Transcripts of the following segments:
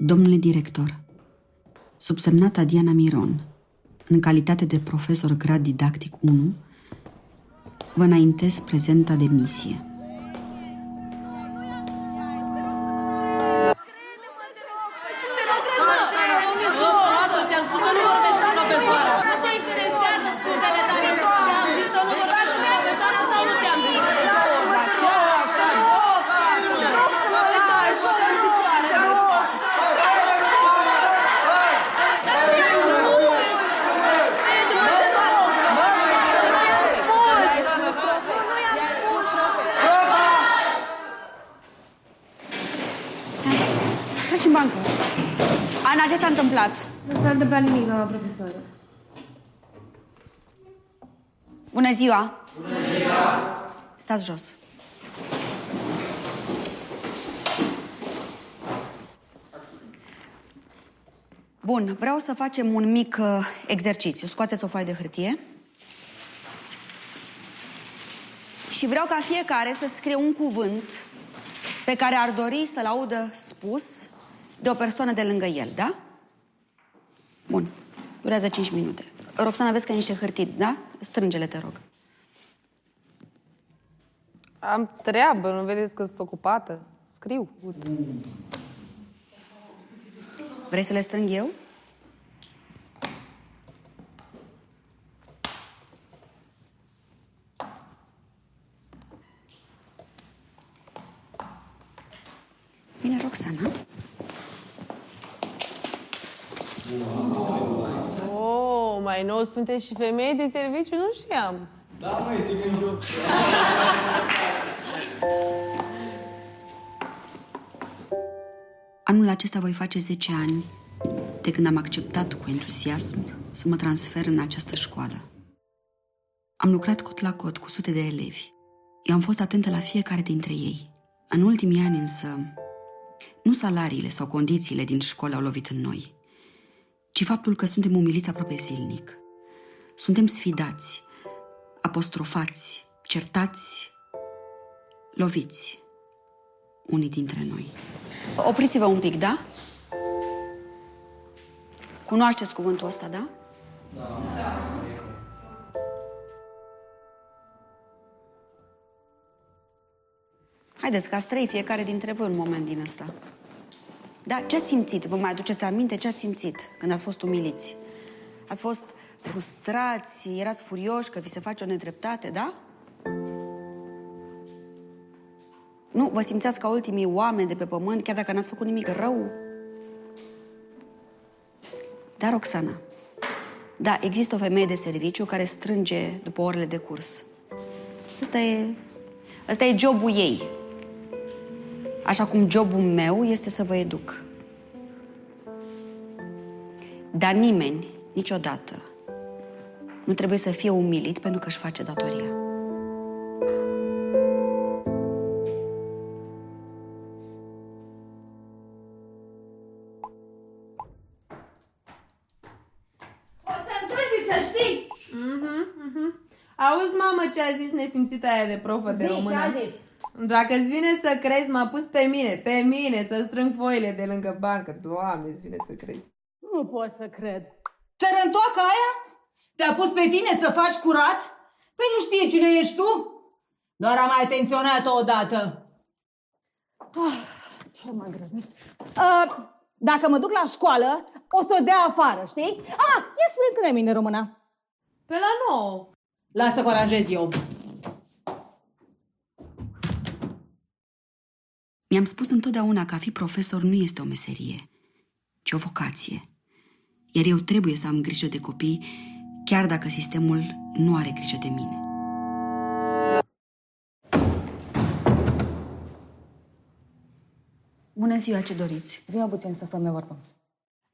Domnule director, subsemnata Diana Miron, în calitate de profesor grad didactic 1, vă înaintez prezenta demisie. Asta ți-am spus să nu vorbești cu profesoara. Nu te interesează scuzele tale. Ți-am zis să nu vorbești cu profesoara sau nu ți-am zis? Dar chiar așa, Te rog să mă lași. Te rog. Treci în bancă. Ana, ce s-a întâmplat? Nu s-a întâmplat nimic, doamna profesoră. Bună ziua! Bună ziua! Stați jos. Bun, vreau să facem un mic uh, exercițiu. Scoateți o foaie de hârtie. Și vreau ca fiecare să scrie un cuvânt pe care ar dori să-l audă spus de o persoană de lângă el, da? Bun. Durează 5 minute. Roxana, vezi că niște hârtii, da? Strângele, te rog. Am treabă, nu vedeți că sunt ocupată? Scriu. Uite. Vrei să le strâng eu? Bine, Roxana. Oh, mai nou sunteți și femei de serviciu? Nu știam. Da, măi, zic în joc. Anul acesta voi face 10 ani de când am acceptat cu entuziasm să mă transfer în această școală. Am lucrat cot la cot cu sute de elevi. Eu am fost atentă la fiecare dintre ei. În ultimii ani însă, nu salariile sau condițiile din școală au lovit în noi, ci faptul că suntem umiliți aproape zilnic. Suntem sfidați, apostrofați, certați, loviți, unii dintre noi. Opriți-vă un pic, da? Cunoașteți cuvântul ăsta, da? Haideți, ca trei fiecare dintre voi un moment din ăsta. Da, ce ați simțit? Vă mai aduceți aminte ce ați simțit când ați fost umiliți? Ați fost frustrați, erați furioși că vi se face o nedreptate, da? Nu, vă simțeați ca ultimii oameni de pe pământ, chiar dacă n-ați făcut nimic rău? Da, Roxana. Da, există o femeie de serviciu care strânge după orele de curs. Ăsta e... Ăsta e jobul ei. Așa cum jobul meu este să vă educ. Dar nimeni, niciodată, nu trebuie să fie umilit pentru că își face datoria. O să întârzi, să știi! Auzi, mamă, ce a zis nesimțita aia de profă de Zi, ce română? a zis? Dacă îți vine să crezi, m-a pus pe mine, pe mine, să strâng foile de lângă bancă. Doamne, îți vine să crezi. Nu pot să cred. Țărântoaca aia? Te-a pus pe tine să faci curat? Păi nu știe cine ești tu? Doar am mai atenționat-o odată. Ah, ce mă grăbesc. Uh, dacă mă duc la școală, o să o dea afară, știi? Ah, ia spune când e mine româna. Pe la nou. Lasă că o aranjez eu. Mi-am spus întotdeauna că a fi profesor nu este o meserie, ci o vocație. Iar eu trebuie să am grijă de copii, chiar dacă sistemul nu are grijă de mine. Bună ziua, ce doriți? Vină puțin să stăm de vorbă.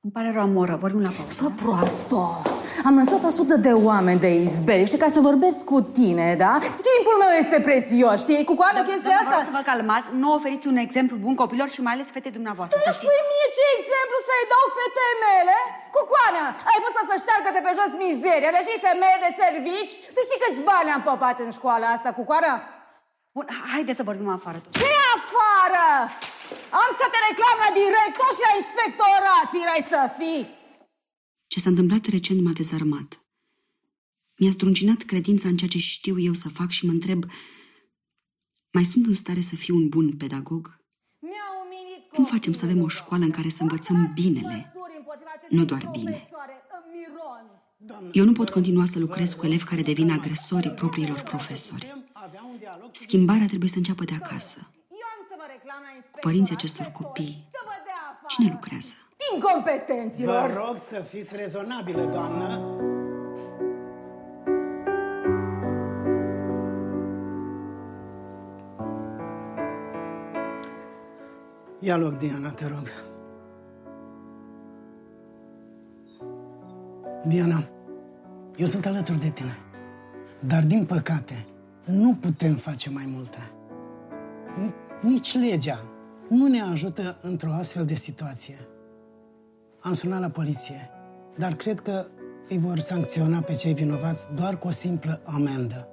Îmi pare rău, am o oră, vorbim la pauză. Fă proastă! Am lăsat 100 de oameni de izbeliște ca să vorbesc cu tine, da? Timpul meu este prețios, știi? Cu coadă chestia Doamnă, asta... Vreau să vă calmați, nu oferiți un exemplu bun copilor și mai ales fetei dumneavoastră, Tu să îmi știți. spui mie ce exemplu să-i dau fetei mele? Cu coana, ai pus să șteargă de pe jos mizeria, deși femeie de servici. Tu știi câți bani am popat în școala asta cu coana? Bun, haideți să vorbim afară. Ce afară? Am să te reclam la director și la inspectorat, firai să fii! Ce s-a întâmplat recent m-a dezarmat. Mi-a struncinat credința în ceea ce știu eu să fac și mă întreb mai sunt în stare să fiu un bun pedagog? Cum facem să avem o școală în care să învățăm binele, nu doar bine? Eu nu pot continua să lucrez cu elevi care devin agresorii propriilor profesori. Schimbarea trebuie să înceapă de acasă. Cu părinții acestor copii, cine lucrează? Incompetenților! Vă rog să fiți rezonabilă, doamnă. Ia loc, Diana, te rog. Diana, eu sunt alături de tine. Dar, din păcate, nu putem face mai multe. Nici legea nu ne ajută într-o astfel de situație. Am sunat la poliție, dar cred că îi vor sancționa pe cei vinovați doar cu o simplă amendă.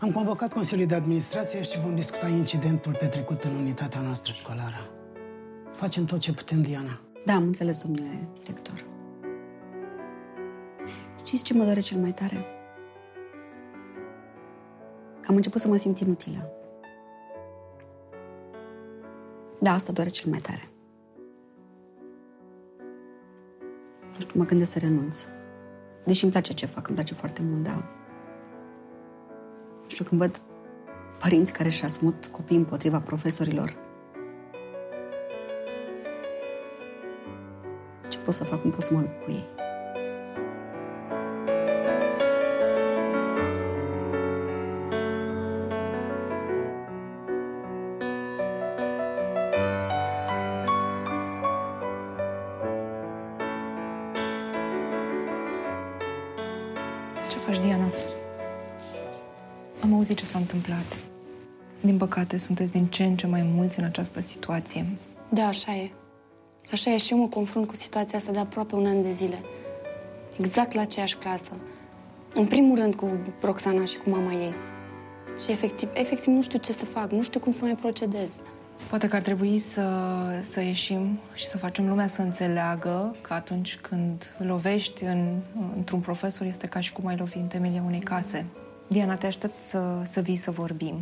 Am convocat Consiliul de Administrație și vom discuta incidentul petrecut în unitatea noastră școlară. Facem tot ce putem, Diana. Da, am înțeles, domnule director. Știți ce mă doare cel mai tare? Că am început să mă simt inutilă. Da, asta doare cel mai tare. Nu știu, mă gândesc să renunț. Deși îmi place ce fac, îmi place foarte mult, dar... Nu știu, când văd părinți care și asmut copii împotriva profesorilor, ce pot să fac, cum pot să mă lupt cu ei? Faci, Diana? Am auzit ce s-a întâmplat. Din păcate, sunteți din ce în ce mai mulți în această situație. Da, așa e. Așa e și eu mă confrunt cu situația asta de aproape un an de zile. Exact la aceeași clasă. În primul rând cu Roxana și cu mama ei. Și efectiv, efectiv nu știu ce să fac, nu știu cum să mai procedez. Poate că ar trebui să, să ieșim și să facem lumea să înțeleagă că atunci când lovești în, într-un profesor este ca și cum ai lovi în temelia unei case. Diana, te aștept să, să vii să vorbim.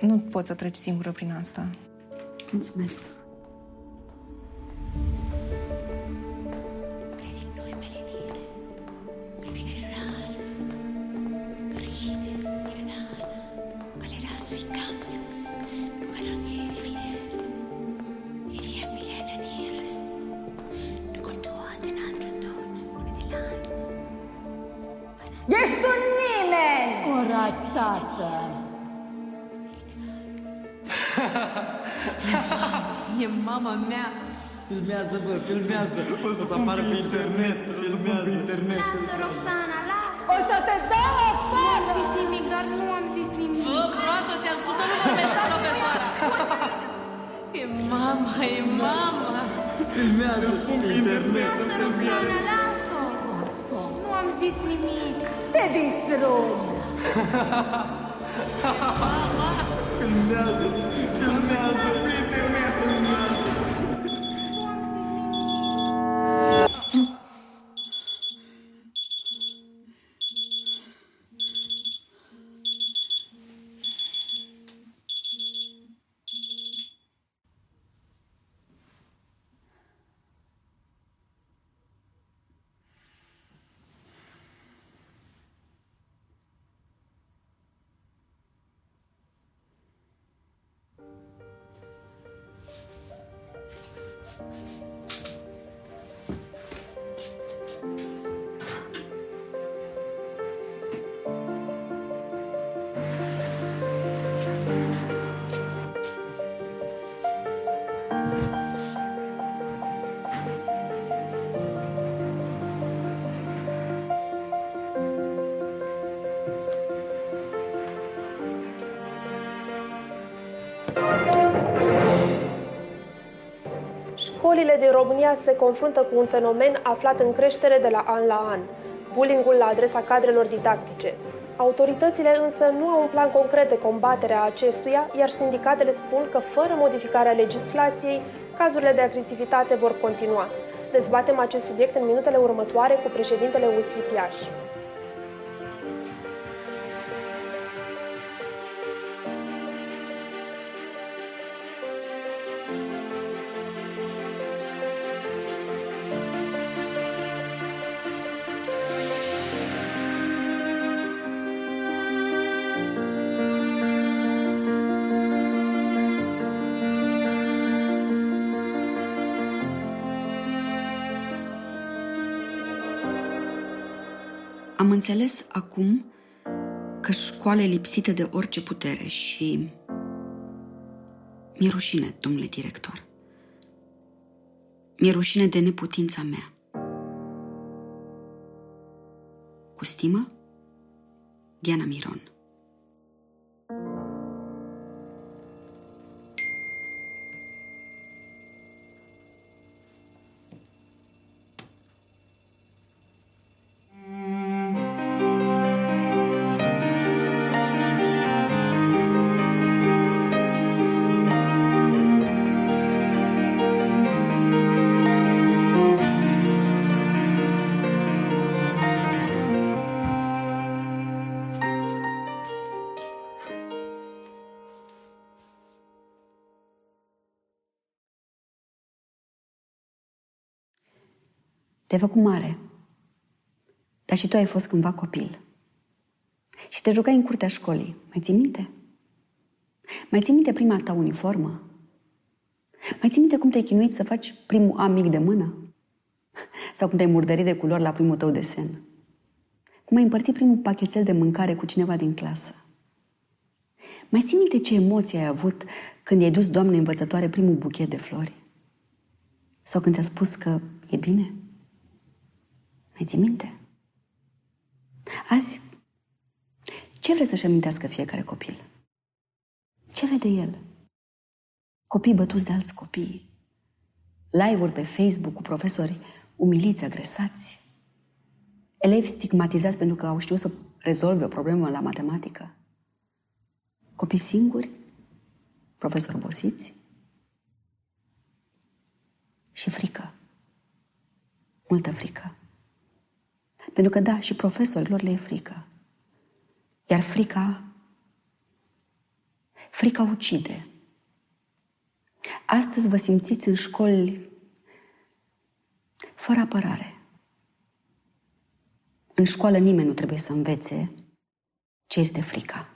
Nu poți să treci singură prin asta. Mulțumesc. Ratată! E mama mea. Filmează, bă, filmează. O să apară pe internet. Filmează. pe internet. Lasă, Roxana, lasă! O să te dau Nu am afară! zis nimic, dar nu am zis nimic. Bă, proastă, ți-am spus să nu vorbești cu profesoara. E mama, e mama. Filmează pe internet. Lasă, Roxana, lasă! Nu am zis nimic. Te distrug! Filmează. Filmează pe internet. Școlile din România se confruntă cu un fenomen aflat în creștere de la an la an, bullyingul la adresa cadrelor didactice. Autoritățile însă nu au un plan concret de combatere a acestuia, iar sindicatele spun că fără modificarea legislației, cazurile de agresivitate vor continua. Dezbatem acest subiect în minutele următoare cu președintele Uțipiaș. Am înțeles acum că școala e lipsită de orice putere și... Mi-e rușine, domnule director. Mi-e rușine de neputința mea. Cu stimă, Diana Miron. Te-ai făcut mare. Dar și tu ai fost cândva copil. Și te jucai în curtea școlii. Mai ții minte? Mai ții minte prima ta uniformă? Mai ții minte cum te-ai chinuit să faci primul A mic de mână? Sau cum te-ai murdărit de culori la primul tău desen? Cum ai împărțit primul pachetel de mâncare cu cineva din clasă? Mai ții minte ce emoții ai avut când i-ai dus doamne învățătoare primul buchet de flori? Sau când ți-a spus că e bine? Mai ții minte? Azi, ce vrei să-și amintească fiecare copil? Ce vede el? Copii bătuți de alți copii, live-uri pe Facebook cu profesori umiliți, agresați, elevi stigmatizați pentru că au știut să rezolve o problemă la matematică, copii singuri, profesori obosiți și frică, multă frică. Pentru că, da, și profesorilor le e frică. Iar frica, frica ucide. Astăzi vă simțiți în școli fără apărare. În școală nimeni nu trebuie să învețe ce este frica.